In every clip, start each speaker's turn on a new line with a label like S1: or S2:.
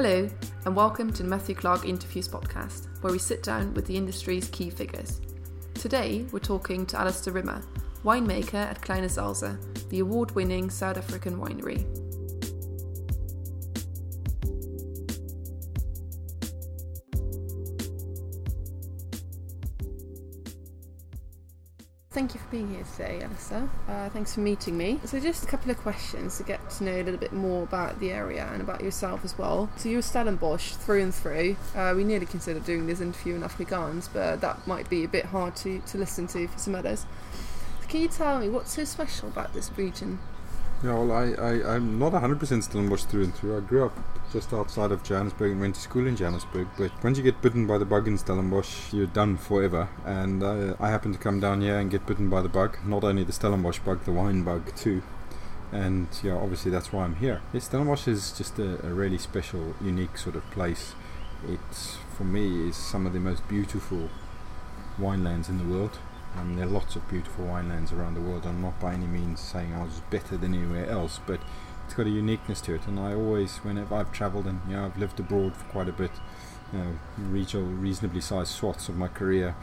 S1: Hello, and welcome to the Matthew Clark Interviews podcast, where we sit down with the industry's key figures. Today, we're talking to Alistair Rimmer, winemaker at Kleine Zalze, the award winning South African winery. For being here today, Alistair. Uh, thanks for meeting me. So, just a couple of questions to get to know a little bit more about the area and about yourself as well. So, you're Stellenbosch through and through. Uh, we nearly considered doing this interview in Afrikaans, but that might be a bit hard to, to listen to for some others. So can you tell me what's so special about this region?
S2: Yeah, well, I, I, I'm not 100% Stellenbosch through and through. I grew up just outside of Johannesburg and went to school in Johannesburg. But once you get bitten by the bug in Stellenbosch, you're done forever. And uh, I happened to come down here and get bitten by the bug. Not only the Stellenbosch bug, the wine bug too. And yeah, obviously that's why I'm here. Yeah, Stellenbosch is just a, a really special, unique sort of place. It, for me, is some of the most beautiful winelands in the world. There are lots of beautiful winelands around the world. I'm not by any means saying I was better than anywhere else, but it's got a uniqueness to it. And I always, whenever I've travelled and you know, I've lived abroad for quite a bit, you know, regional, reasonably sized swaths of my career.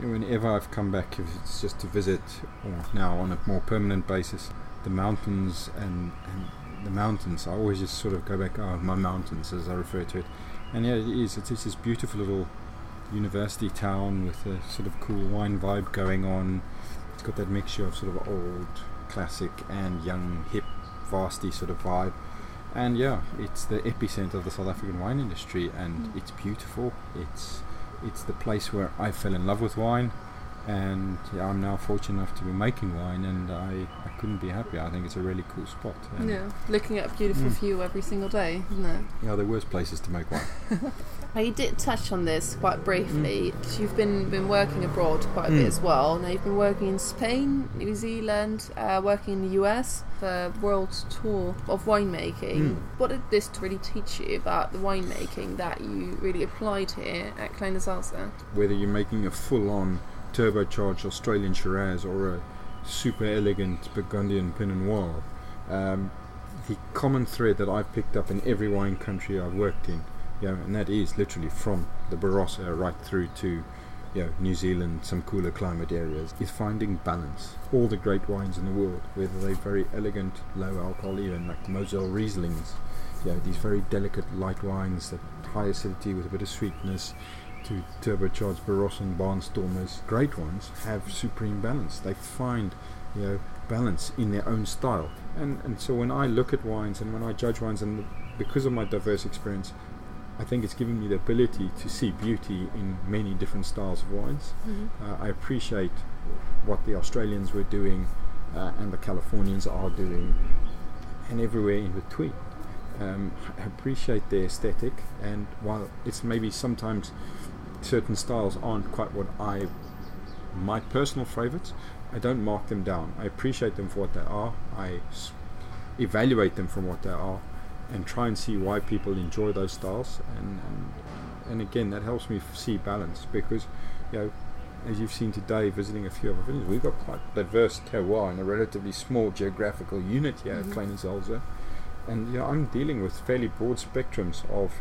S2: Whenever I've come back, if it's just to visit, or now on a more permanent basis, the mountains and, and the mountains, I always just sort of go back, oh, my mountains, as I refer to it. And yeah, it is. It's, it's this beautiful little university town with a sort of cool wine vibe going on. It's got that mixture of sort of old, classic, and young, hip, vasty sort of vibe. And yeah, it's the epicenter of the South African wine industry, and mm. it's beautiful. It's it's the place where I fell in love with wine and yeah, I'm now fortunate enough to be making wine, and I, I couldn't be happier. I think it's a really cool spot.
S1: yeah, looking at a beautiful mm. view every single day, isn't it?
S2: Yeah, there worse places to make wine.
S1: well, you did touch on this quite briefly. Mm. You've been been working abroad quite a mm. bit as well. Now you've been working in Spain, New Zealand, uh, working in the US, for world tour of winemaking. Mm. What did this really teach you about the winemaking that you really applied here at Kleine Zalze?
S2: Whether you're making a full-on turbocharged Australian Shiraz or a super elegant Burgundian Pinot Noir. Um, the common thread that I've picked up in every wine country I've worked in, you know, and that is literally from the Barossa right through to you know, New Zealand, some cooler climate areas, is finding balance. All the great wines in the world, whether they're very elegant, low alcohol, even like Moselle Rieslings, you know, these very delicate light wines that high acidity with a bit of sweetness, to turbocharged Barossa and Barnstormers, great ones, have supreme balance. They find, you know, balance in their own style. And and so when I look at wines and when I judge wines, and because of my diverse experience, I think it's given me the ability to see beauty in many different styles of wines. Mm-hmm. Uh, I appreciate what the Australians were doing uh, and the Californians are doing, and everywhere in between. Um, I appreciate their aesthetic, and while it's maybe sometimes certain styles aren't quite what I my personal favorites. I don't mark them down. I appreciate them for what they are. I s- evaluate them from what they are, and try and see why people enjoy those styles. And and, and again, that helps me f- see balance because, you know, as you've seen today, visiting a few of our vineyards, we've got quite diverse terroir in a relatively small geographical unit here mm-hmm. at Kleine Zalze. And you know, I'm dealing with fairly broad spectrums of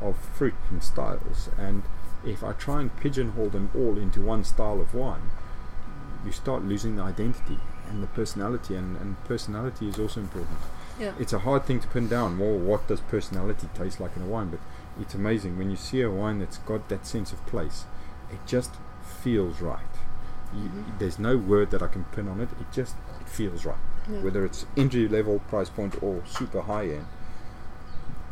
S2: of fruit and styles and if I try and pigeonhole them all into one style of wine, you start losing the identity and the personality, and, and personality is also important.
S1: Yeah.
S2: It's a hard thing to pin down. Well, what does personality taste like in a wine? But it's amazing when you see a wine that's got that sense of place. It just feels right. You, mm-hmm. There's no word that I can pin on it. It just it feels right. Yeah. Whether it's entry level price point or super high end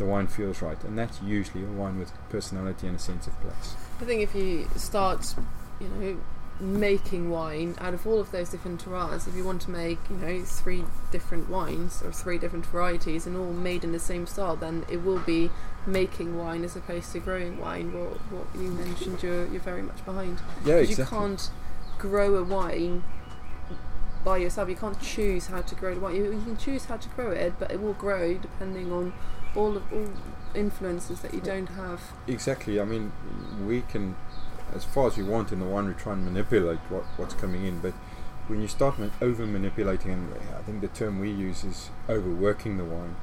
S2: the wine feels right, and that's usually a wine with personality and a sense of place.
S1: I think if you start, you know, making wine out of all of those different terroirs, if you want to make, you know, three different wines or three different varieties and all made in the same style, then it will be making wine as opposed to growing wine. What, what you mentioned, you're you're very much behind.
S2: Yeah, exactly.
S1: You can't grow a wine by yourself. You can't choose how to grow the wine. You, you can choose how to grow it, but it will grow depending on all of all influences that you don't have.
S2: Exactly. I mean, we can, as far as we want in the winery, try and manipulate what, what's coming in, but when you start over manipulating, and I think the term we use is overworking the wine,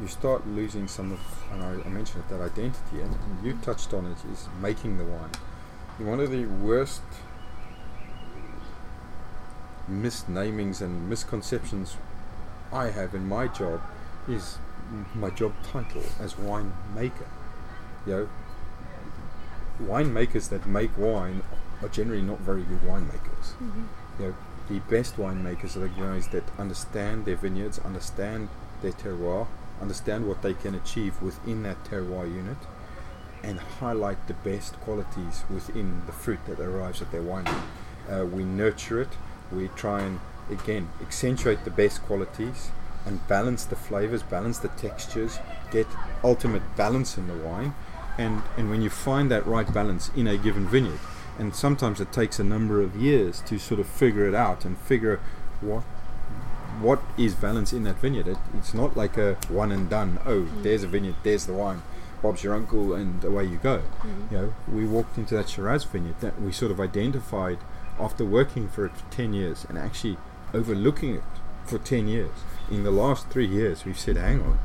S2: you start losing some of, and I, I mentioned it, that identity, and, and you touched on it, is making the wine. One of the worst misnamings and misconceptions I have in my job is my job title as wine maker. You know, winemakers that make wine are generally not very good winemakers.
S1: Mhm.
S2: You know, the best winemakers are the guys that understand their vineyards, understand their terroir, understand what they can achieve within that terroir unit, and highlight the best qualities within the fruit that arrives at their winery. Uh, we nurture it. We try and again accentuate the best qualities and balance the flavors, balance the textures, get ultimate balance in the wine. And and when you find that right balance in a given vineyard, and sometimes it takes a number of years to sort of figure it out and figure what what is balance in that vineyard. It, it's not like a one and done. Oh, there's a vineyard, there's the wine. Bob's your uncle, and away you go.
S1: Mhm.
S2: You know, we walked into that Shiraz vineyard that we sort of identified after working for it for 10 years and actually overlooking it for 10 years. In the last three years, we've said, hang on,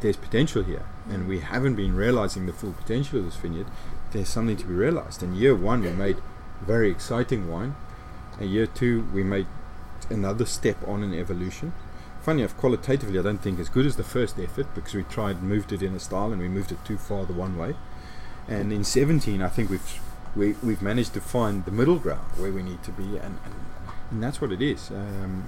S2: there's potential here, and we haven't been realizing the full potential of this vineyard. There's something to be realized. In year one, we made very exciting wine. In year two, we made another step on in evolution. Funny enough, qualitatively, I don't think as good as the first effort because we tried moved it in a style and we moved it too far the one way. And in 17, I think we've we, we've managed to find the middle ground where we need to be, and, and, and that's what it is. Um,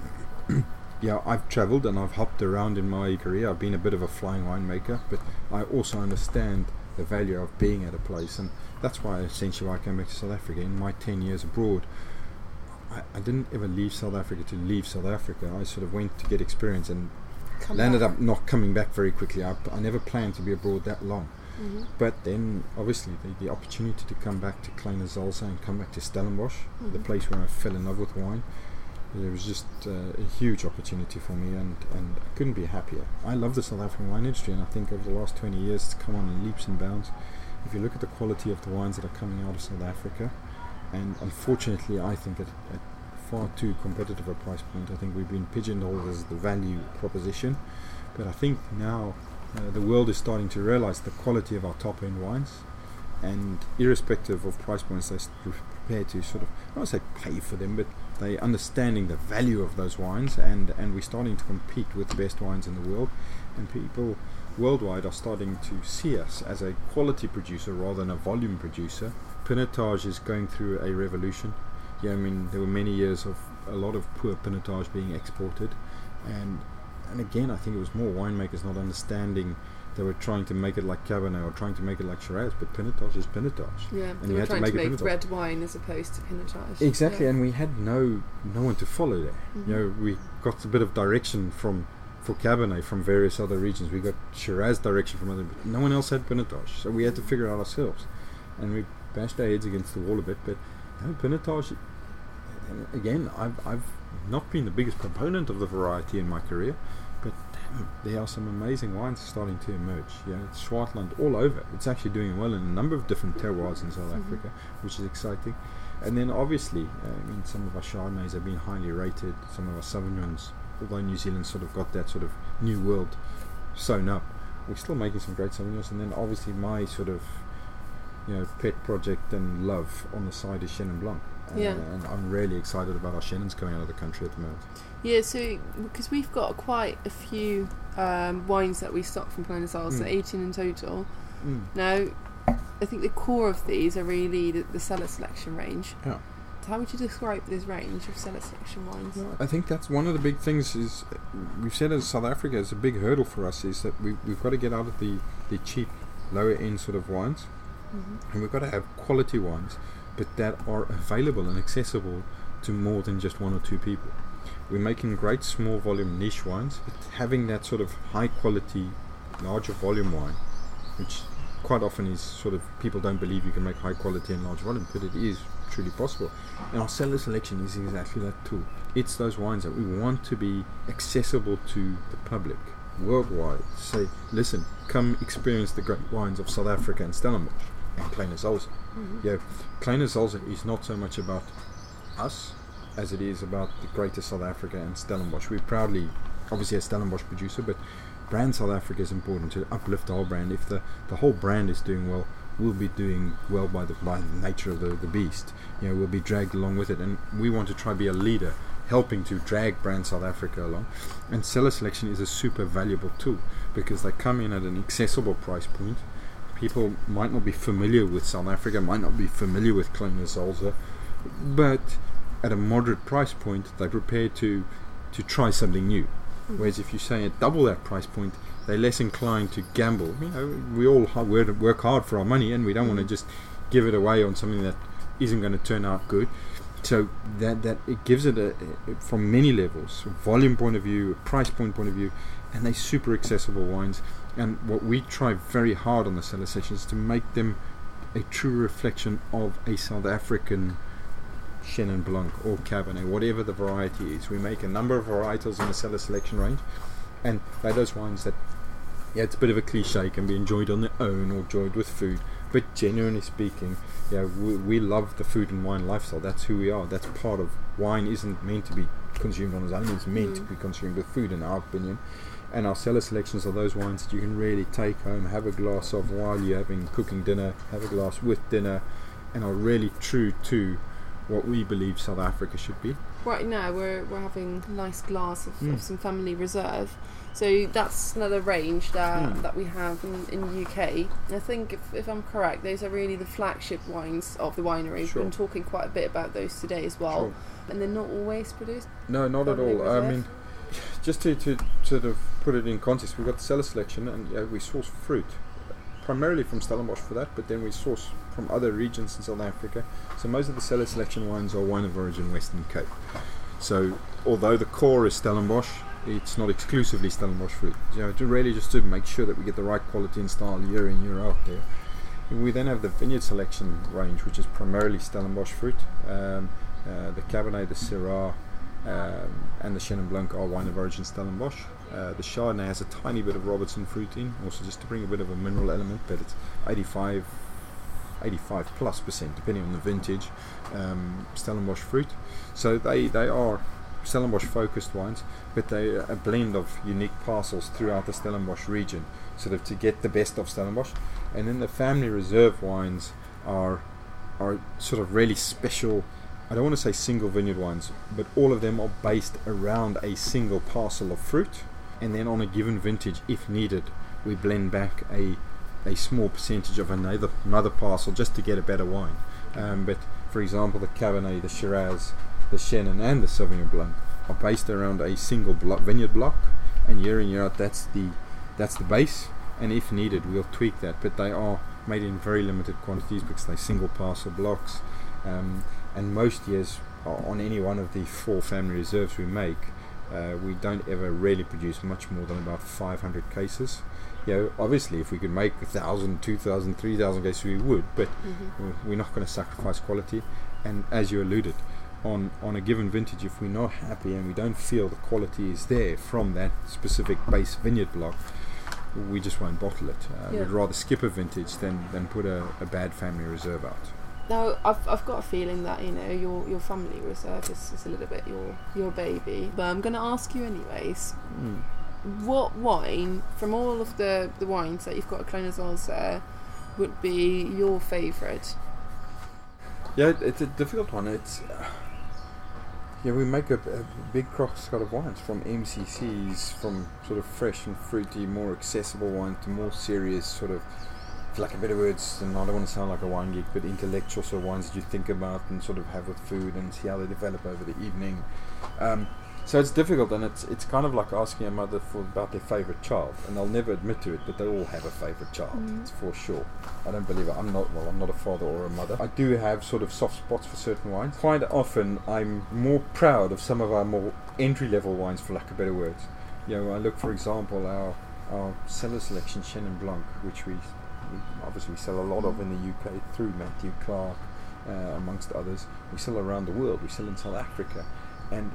S2: yeah, I've travelled and I've hopped around in my career. I've been a bit of a flying winemaker, but I also understand the value of being at a place, and that's why essentially why I came back to South Africa. In my 10 years abroad, I, I didn't ever leave South Africa to leave South Africa. I sort of went to get experience and
S1: Come
S2: landed
S1: back.
S2: up not coming back very quickly. I, I never planned to be abroad that long.
S1: Mhm.
S2: But then, obviously, the, the opportunity to come back to Kleine Zalze and come back to Stellenbosch, the
S1: Mhm.
S2: place where I fell in love with wine, it was just uh, a huge opportunity for me, and, and I couldn't be happier. I love the South African wine industry, and I think over the last 20 years it's come on in leaps and bounds. If you look at the quality of the wines that are coming out of South Africa, and unfortunately, I think at, at far too competitive a price point, I think we've been pigeonholed as the value proposition. But I think now uh, the world is starting to realize the quality of our top end wines, and irrespective of price points, they're prepared to sort of, I don't say pay for them, but they understanding the value of those wines, and, and we're starting to compete with the best wines in the world, and people worldwide are starting to see us as a quality producer rather than a volume producer. Pinotage is going through a revolution. Yeah, I mean there were many years of a lot of poor Pinotage being exported, and and again I think it was more winemakers not understanding they were trying to make it like Cabernet or trying to make it like Shiraz, but Pinotage is Pinotage.
S1: Yeah,
S2: And
S1: they were
S2: had to
S1: trying to
S2: make
S1: make,
S2: Pinotage.
S1: red wine as opposed to Pinotage.
S2: Exactly,
S1: Yeah.
S2: and we had no no one to follow there.
S1: Mhm.
S2: You know, we got a bit of direction from for Cabernet from various other regions. We got Shiraz direction from other, but no one else had Pinotage, so we had to figure it out ourselves, and we bashed our heads against the wall a bit. But no, Pinotage. Again, I've I've not been the biggest proponent of the variety in my career, there are some amazing wines starting to emerge. Yeah, it's Swartland all over. It's actually doing well in a number of different terroirs in South
S1: Mhm.
S2: Africa, which is exciting. And then obviously, uh, I mean, some of our Chardonnays have been highly rated. Some of our Sauvignons, although New Zealand sort of got that sort of new world sewn up, we're still making some great Sauvignons. And then obviously my sort of, you know, pet project and love on the side is Chenin Blanc.
S1: Yeah.
S2: And I'm really excited about our Chenins coming out of the country at the moment.
S1: Yeah, so because we've got quite a few um, wines that we stock from Zalze, so
S2: Mm.
S1: 18 in total. Now, I think the core of these are really the, the cellar selection range.
S2: Yeah.
S1: How would you describe this range of cellar selection wines?
S2: I think that's one of the big things is we've said in South Africa is a big hurdle for us is that we, we've got to get out of the, the cheap lower end sort of wines
S1: Mhm.
S2: and we've got to have quality wines but that are available and accessible to more than just one or two people. We're making great small volume niche wines, but having that sort of high quality, larger volume wine, which quite often is sort of people don't believe you can make high quality and large volume, but it is truly possible. And our cellar selection is exactly that tool. It's those wines that we want to be accessible to the public worldwide. Say, listen, come experience the great wines of South Africa and Stellenbosch and Kleine Zalze.
S1: Mhm.
S2: Yeah, Kleine Zalze is not so much about us as it is about the greater South Africa and Stellenbosch. We're proudly, obviously, a Stellenbosch producer, but brand South Africa is important to uplift our brand. If the, the whole brand is doing well, we'll be doing well by the by the nature of the, the beast. You know, we'll be dragged along with it, and we want to try be a leader, helping to drag brand South Africa along. And cellar selection is a super valuable tool because they come in at an accessible price point. People might not be familiar with South Africa, might not be familiar with Kleine Zalze, but at a moderate price point, they're prepared to to try something new. Whereas if you say at double that price point, they're less inclined to gamble. You know, we all work hard for our money, and we don't want to just give it away on something that isn't going to turn out good. So that that it gives it a, from many levels, volume point of view, price point point of view, and they're super accessible wines. And what we try very hard on the cellar sessions is to make them a true reflection of a South African Chenin Blanc or Cabernet, whatever the variety is. We make a number of varietals in the cellar selection range, and they're those wines that, yeah, it's a bit of a cliche, can be enjoyed on their own or enjoyed with food. But genuinely speaking, yeah, we, we love the food and wine lifestyle. That's who we are. That's part of wine. Isn't meant to be consumed on its own. It's meant to
S1: Mm.
S2: be consumed with food, in our opinion. And our cellar selections are those wines that you can really take home, have a glass of while you're having cooking dinner, have a glass with dinner, and are really true to what we believe South Africa should be.
S1: Right now, we're, we're having a nice glass of,
S2: Mm.
S1: of some family reserve. So that's another range that,
S2: Mm.
S1: that we have in, in UK. I think, if, if I'm correct, those are really the flagship wines of the winery.
S2: Sure.
S1: We've been talking quite a bit about those today as well.
S2: Sure.
S1: And they're not always produced.
S2: No, not at all. I mean, just to, to sort of put it in context, we've got the cellar selection, and we source fruit primarily from Stellenbosch for that, but then we source from other regions in South Africa. So most of the cellar selection wines are wine of origin Western Cape. So although the core is Stellenbosch, it's not exclusively Stellenbosch fruit. You know, to really just to make sure that we get the right quality and style year in year out there. We then have the vineyard selection range, which is primarily Stellenbosch fruit. Um, uh, the Cabernet, the Syrah, um, and the Chenin Blanc are wine of origin Stellenbosch. Uh, the Chardonnay has a tiny bit of Robertson fruit in, also just to bring a bit of a mineral element, but it's 85, 85 plus percent, depending on the vintage, um, Stellenbosch fruit. So they, they are Stellenbosch focused wines, but they're a blend of unique parcels throughout the Stellenbosch region, sort of to get the best of Stellenbosch. And then the family reserve wines are are sort of really special. I don't want to say single vineyard wines, but all of them are based around a single parcel of fruit, and then on a given vintage, if needed, we blend back a a small percentage of another another parcel just to get a better wine. Um, but for example, the Cabernet, the Shiraz, the Chenin, and the Sauvignon Blanc are based around a single block, vineyard block, and year in year out, that's the that's the base. And if needed, we'll tweak that. But they are made in very limited quantities because they're single parcel blocks. Um, and most years, on any one of the four family reserves we make, uh, we don't ever really produce much more than about 500 cases. You know, obviously, if we could make 1,000, 2,000, 3,000 cases, we would, but we're- we're not going to sacrifice quality. And as you alluded, on, on a given vintage, if we're not happy and we don't feel the quality is there from that specific base vineyard block, we just won't bottle it. Uh,
S1: Yeah.
S2: We'd rather skip a vintage than, than put a, a bad family reserve out.
S1: Now, I've, I've got a feeling that you know your your family reserve is, is a little bit your your baby, but I'm going to ask you anyways. What wine from all of the, the wines that you've got at Kleine Zalze would be your favourite?
S2: Yeah, it- it's a difficult one. It's uh, yeah, we make a, a big cross cut of wines from MCCs, from sort of fresh and fruity, more accessible wine to more serious sort of, for lack of better words, and I don't want to sound like a wine geek, but intellectual sort of wines that you think about and sort of have with food and see how they develop over the evening. Um, so it's difficult, and it's it's kind of like asking a mother for about their favorite child, and they'll never admit to it, but they all have a favorite child.
S1: Mm.
S2: It's for sure. I don't believe it. I'm not well. I'm not a father or a mother. I do have sort of soft spots for certain wines. Quite often, I'm more proud of some of our more entry level wines, for lack of better words. You know, I look, for example, our our cellar selection Chenin Blanc, which we, we obviously we sell a lot of in the UK through Matthew Clark, uh, amongst others. We sell around the world. We sell in South Africa, and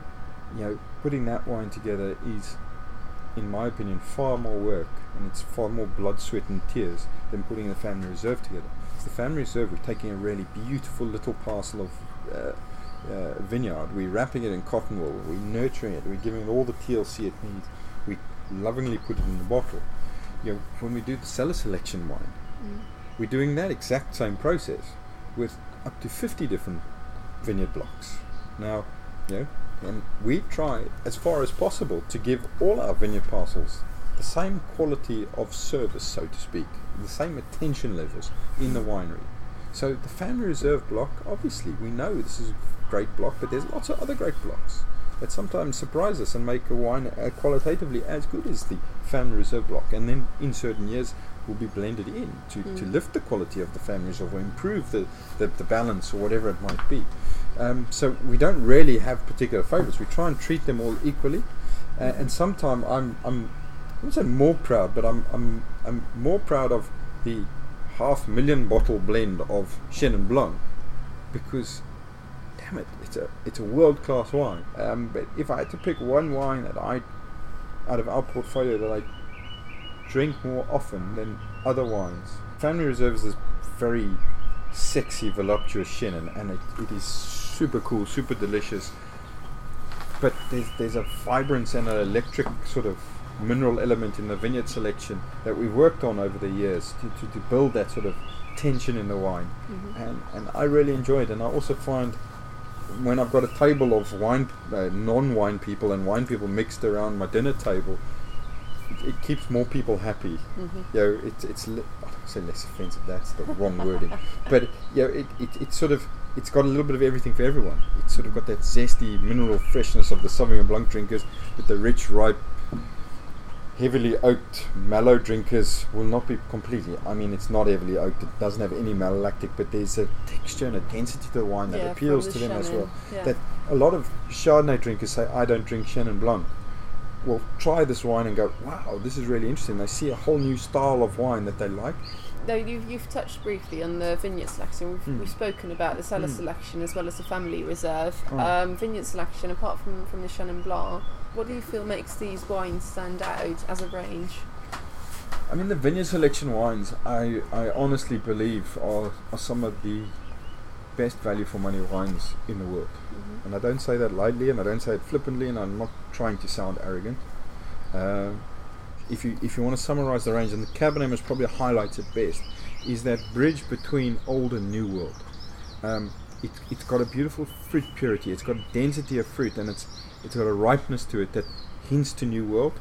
S2: you know, putting that wine together is, in my opinion, far more work and it's far more blood, sweat, and tears than putting the family reserve together. It's the family reserve. We're taking a really beautiful little parcel of uh, uh, vineyard. We're wrapping it in cotton wool. We're nurturing it. We're giving it all the TLC it needs. We're lovingly put it in the bottle. You know, when we do the cellar selection wine,
S1: Mm.
S2: we're doing that exact same process with up to 50 different vineyard blocks. Now, you know, and we try as far as possible to give all our vineyard parcels the same quality of service, so to speak, the same attention levels in the winery. So the family reserve block, obviously, we know this is a great block, but there's lots of other great blocks that sometimes surprise us and make a wine uh, qualitatively as good as the family reserve block, and then in certain years will be blended in to, to
S1: Mm.
S2: lift the quality of the family reserve or improve the, the, the balance or whatever it might be. Um, so we don't really have particular favorites. We try and treat them all equally, uh, and sometimes I'm I'm I wouldn't say more proud, but I'm I'm I'm more proud of the half million bottle blend of Chenin Blanc because damn it, it's a it's a world class wine. Um, but if I had to pick one wine that I out of our portfolio that I drink more often than other wines, Family Reserve is this very sexy, voluptuous Chenin, and it, it is super cool, super delicious. But there's there's a vibrance and an electric sort of mineral element in the vineyard selection that we've worked on over the years to, to, to build that sort of tension in the wine
S1: Mhm.
S2: and and I really enjoy it. And I also find when I've got a table of wine, uh, non-wine people and wine people mixed around my dinner table, it, it keeps more people happy.
S1: Mhm.
S2: You know, it's it's le- I don't say less offensive. That's the wrong wording, but you know, it, it it's sort of it's got a little bit of everything for everyone. It's sort of got that zesty mineral freshness of the Sauvignon Blanc drinkers, but the rich, ripe, heavily oaked mallow drinkers will not be completely. I mean, it's not heavily oaked. It doesn't have any malolactic, but there's a texture and a density to the wine that
S1: Yeah,
S2: appeals
S1: from
S2: to
S1: the
S2: them as well.
S1: yeah.
S2: That a lot of Chardonnay drinkers say, "I don't drink Chenin Blanc." Well, try this wine and go, "Wow, this is really interesting." They see a whole new style of wine that they like.
S1: Though you've, you've touched briefly on the vineyard selection, we've,
S2: Mm.
S1: we've spoken about the cellar
S2: Mm.
S1: selection as well as the family reserve.
S2: Oh.
S1: Um, vineyard selection, apart from, from the Chenin Blanc, what do you feel makes these wines stand out as a range?
S2: I mean, the vineyard selection wines, I, I honestly believe are, are some of the best value for money wines in the world.
S1: Mhm.
S2: And I don't say that lightly, and I don't say it flippantly, and I'm not trying to sound arrogant. Uh, if you if you want to summarize the range, and the Cabernet is probably highlights it best, is that bridge between old and new world. Um, it, it's got a beautiful fruit purity. It's got a density of fruit, and it's it's got a ripeness to it that hints to new world.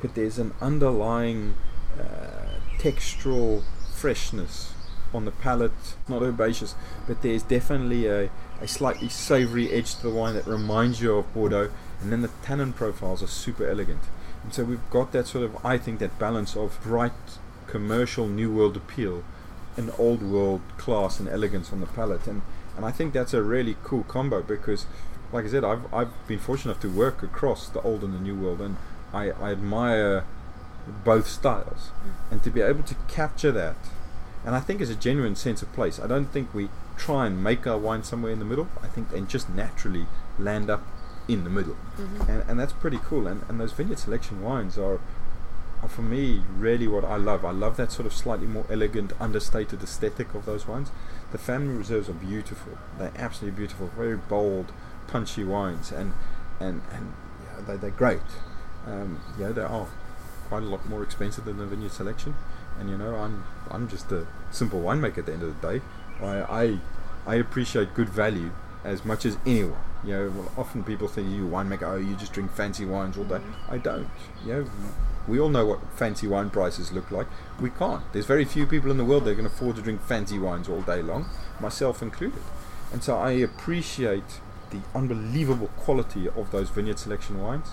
S2: But there's an underlying uh, textural freshness on the palate, not herbaceous, but there's definitely a, a slightly savoury edge to the wine that reminds you of Bordeaux, and then the tannin profiles are super elegant. And so we've got that sort of, I think, that balance of bright commercial new world appeal and old world class and elegance on the palate. And, and I think that's a really cool combo because, like I said, I've, I've been fortunate enough to work across the old and the new world, and I, I admire both styles. And to be able to capture that and I think it's a genuine sense of place. I don't think we try and make our wine somewhere in the middle. I think they just naturally land up in the middle,
S1: Mhm.
S2: and, and that's pretty cool. And, and those vineyard selection wines are, are for me really what I love. I love that sort of slightly more elegant, understated aesthetic of those wines. The family reserves are beautiful. They're absolutely beautiful, very bold, punchy wines, and and and yeah, they, they're great. Um, yeah, they are quite a lot more expensive than the vineyard selection and you know I'm I'm just a simple winemaker at the end of the day. I I, I appreciate good value as much as anyone. You know, well, often people think you winemaker, oh, you just drink fancy wines all day.
S1: Mhm.
S2: I don't. You know, we all know what fancy wine prices look like. We can't. There's very few people in the world that can afford to drink fancy wines all day long, myself included. And so I appreciate the unbelievable quality of those vineyard selection wines,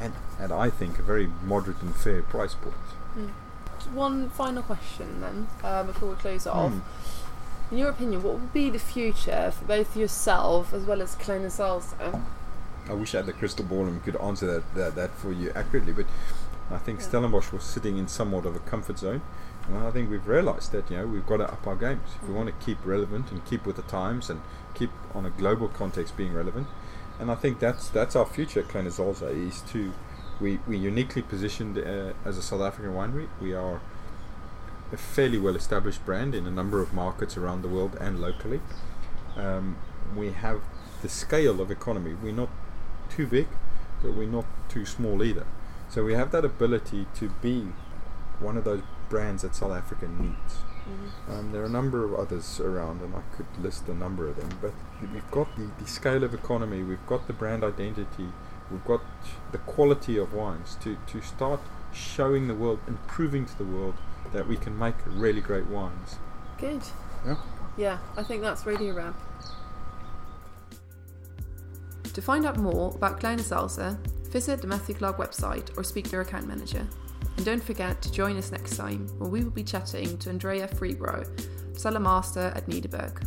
S2: and and I think a very moderate and fair price point.
S1: Mm. One final question then, uh, before we close off.
S2: Mm.
S1: In your opinion, what would be the future for both yourself as well as Kleine Zalze?
S2: I wish I had the crystal ball and could answer that, that, that for you accurately, but I think
S1: Yeah.
S2: Stellenbosch was sitting in somewhat of a comfort zone. And I think we've realised that you know we've got to up our games if we
S1: Mhm.
S2: want to keep relevant and keep with the times and keep on a global context being relevant. And I think that's that's our future. Zalze is to we we uniquely positioned uh, as a South African winery. We are a fairly well established brand in a number of markets around the world and locally. Um, we have the scale of economy. We're not too big, but we're not too small either. So we have that ability to be one of those brands that South Africa needs.
S1: Mm-hmm.
S2: Um, there are a number of others around, and I could list a number of them. But we've got the, the scale of economy, we've got the brand identity, we've got the quality of wines to, to start showing the world and proving to the world that we can make really great wines.
S1: Good.
S2: Yeah.
S1: Yeah, I think that's really a wrap. To find out more about Kleine Zalze, visit the Matthew Clark website or speak to your account manager. And don't forget to join us next time when we will be chatting to Andrea Freeborough, cellar master at Nederburg.